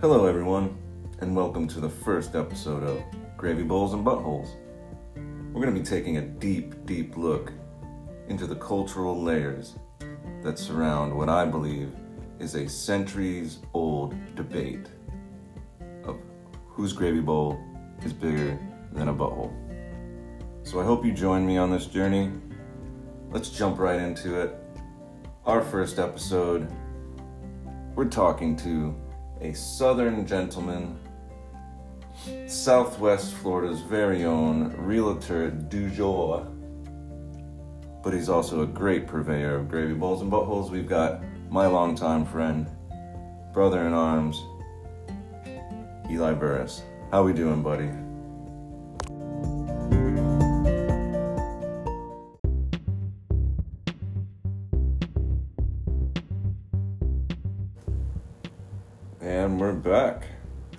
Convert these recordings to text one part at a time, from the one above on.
Hello, everyone, and welcome to the first episode of Gravy Bowls and Buttholes. We're going to be taking a deep, deep look into the cultural layers that surround what I believe is a centuries old debate of whose gravy bowl is bigger than a butthole. So I hope you join me on this journey. Let's jump right into it. Our first episode, we're talking to a southern gentleman, Southwest Florida's very own realtor du jour. But he's also a great purveyor of gravy bowls and buttholes. We've got my longtime friend, brother in arms, Eli Burris. How we doing, buddy? And we're back.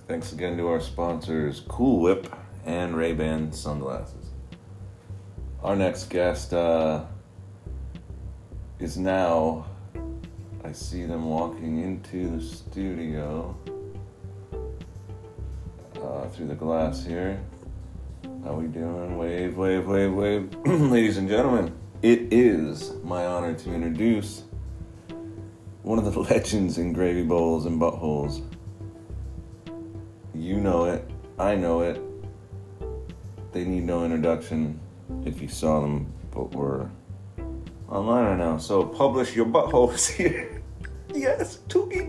Thanks again to our sponsors, Cool Whip and Ray-Ban sunglasses. Our next guest uh, is now. I see them walking into the studio uh, through the glass here. How we doing? Wave, wave, wave, wave. Ladies and gentlemen, it is my honor to introduce one of the legends in gravy bowls and buttholes. You know it. I know it. They need no introduction if you saw them, but we're online right now. So publish your buttholes here. yes, Toogie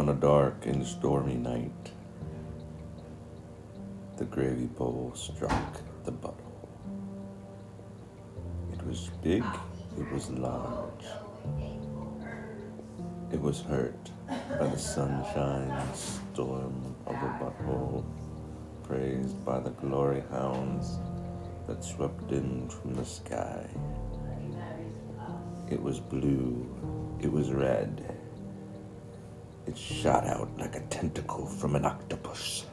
On a dark and stormy night, the gravy bowl struck the butthole. It was big, it was large. It was hurt by the sunshine storm of a butthole, praised by the glory hounds that swept in from the sky. It was blue, it was red. It shot out like a tentacle from an octopus.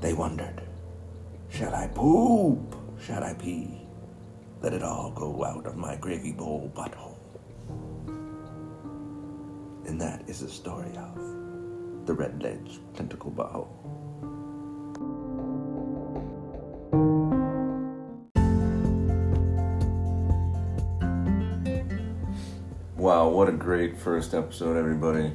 They wondered, shall I poop? Shall I pee? Let it all go out of my gravy bowl butthole. And that is the story of the Red Tentacle Butthole. Wow, what a great first episode, everybody.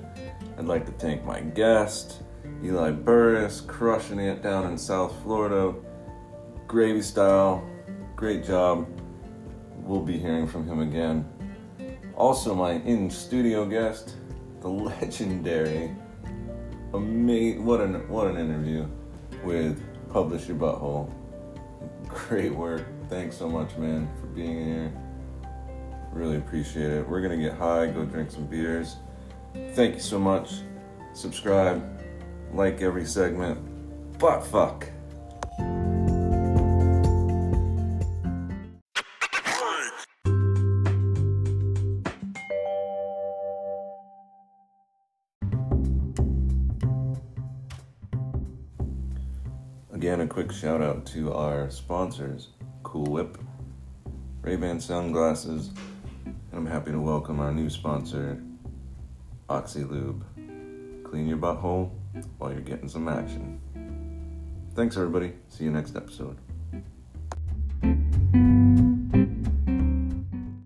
I'd like to thank my guest, Eli Burris, crushing it down in South Florida. Gravy style. Great job. We'll be hearing from him again. Also, my in studio guest, the legendary, amazing, what an, what an interview with Publish Your Butthole. Great work. Thanks so much, man, for being here. Really appreciate it. We're gonna get high, go drink some beers. Thank you so much. Subscribe, like every segment. Butt fuck. Again, a quick shout out to our sponsors, Cool Whip, Ray-Ban sunglasses, and I'm happy to welcome our new sponsor, Oxy Lube. Clean your butthole while you're getting some action. Thanks, everybody. See you next episode.